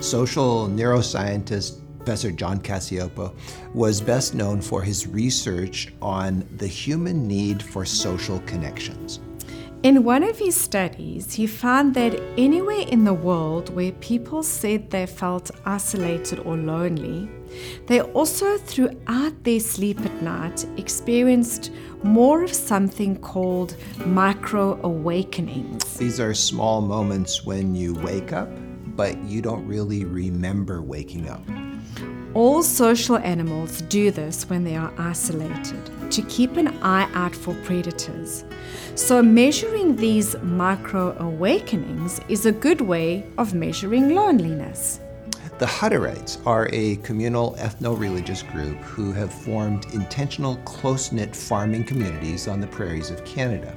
Social neuroscientist Professor John Cacioppo was best known for his research on the human need for social connections. In one of his studies, he found that anywhere in the world where people said they felt isolated or lonely, they also, throughout their sleep at night, experienced more of something called micro awakenings. These are small moments when you wake up, but you don't really remember waking up. All social animals do this when they are isolated to keep an eye out for predators. So, measuring these micro awakenings is a good way of measuring loneliness. The Hutterites are a communal ethno religious group who have formed intentional, close knit farming communities on the prairies of Canada.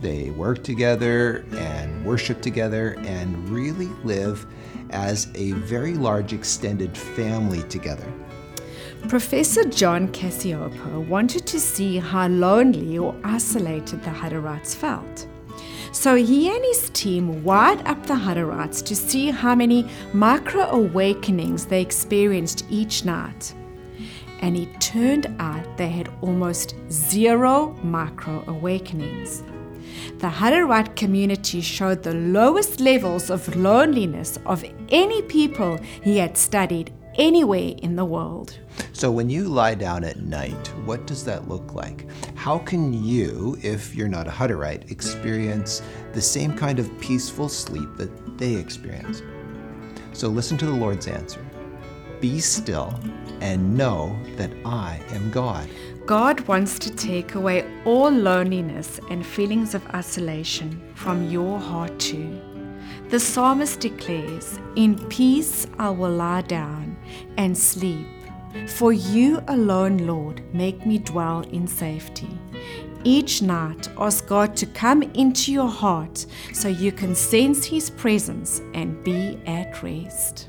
They work together and worship together and really live as a very large extended family together. Professor John Cacioppo wanted to see how lonely or isolated the Hutterites felt. So he and his team wired up the Hutterites to see how many micro awakenings they experienced each night. And it turned out they had almost zero micro awakenings. The Hutterite community showed the lowest levels of loneliness of any people he had studied anywhere in the world. So, when you lie down at night, what does that look like? How can you, if you're not a Hutterite, experience the same kind of peaceful sleep that they experience? So, listen to the Lord's answer Be still and know that I am God. God wants to take away all loneliness and feelings of isolation from your heart too. The psalmist declares, In peace I will lie down and sleep. For you alone, Lord, make me dwell in safety. Each night, ask God to come into your heart so you can sense His presence and be at rest.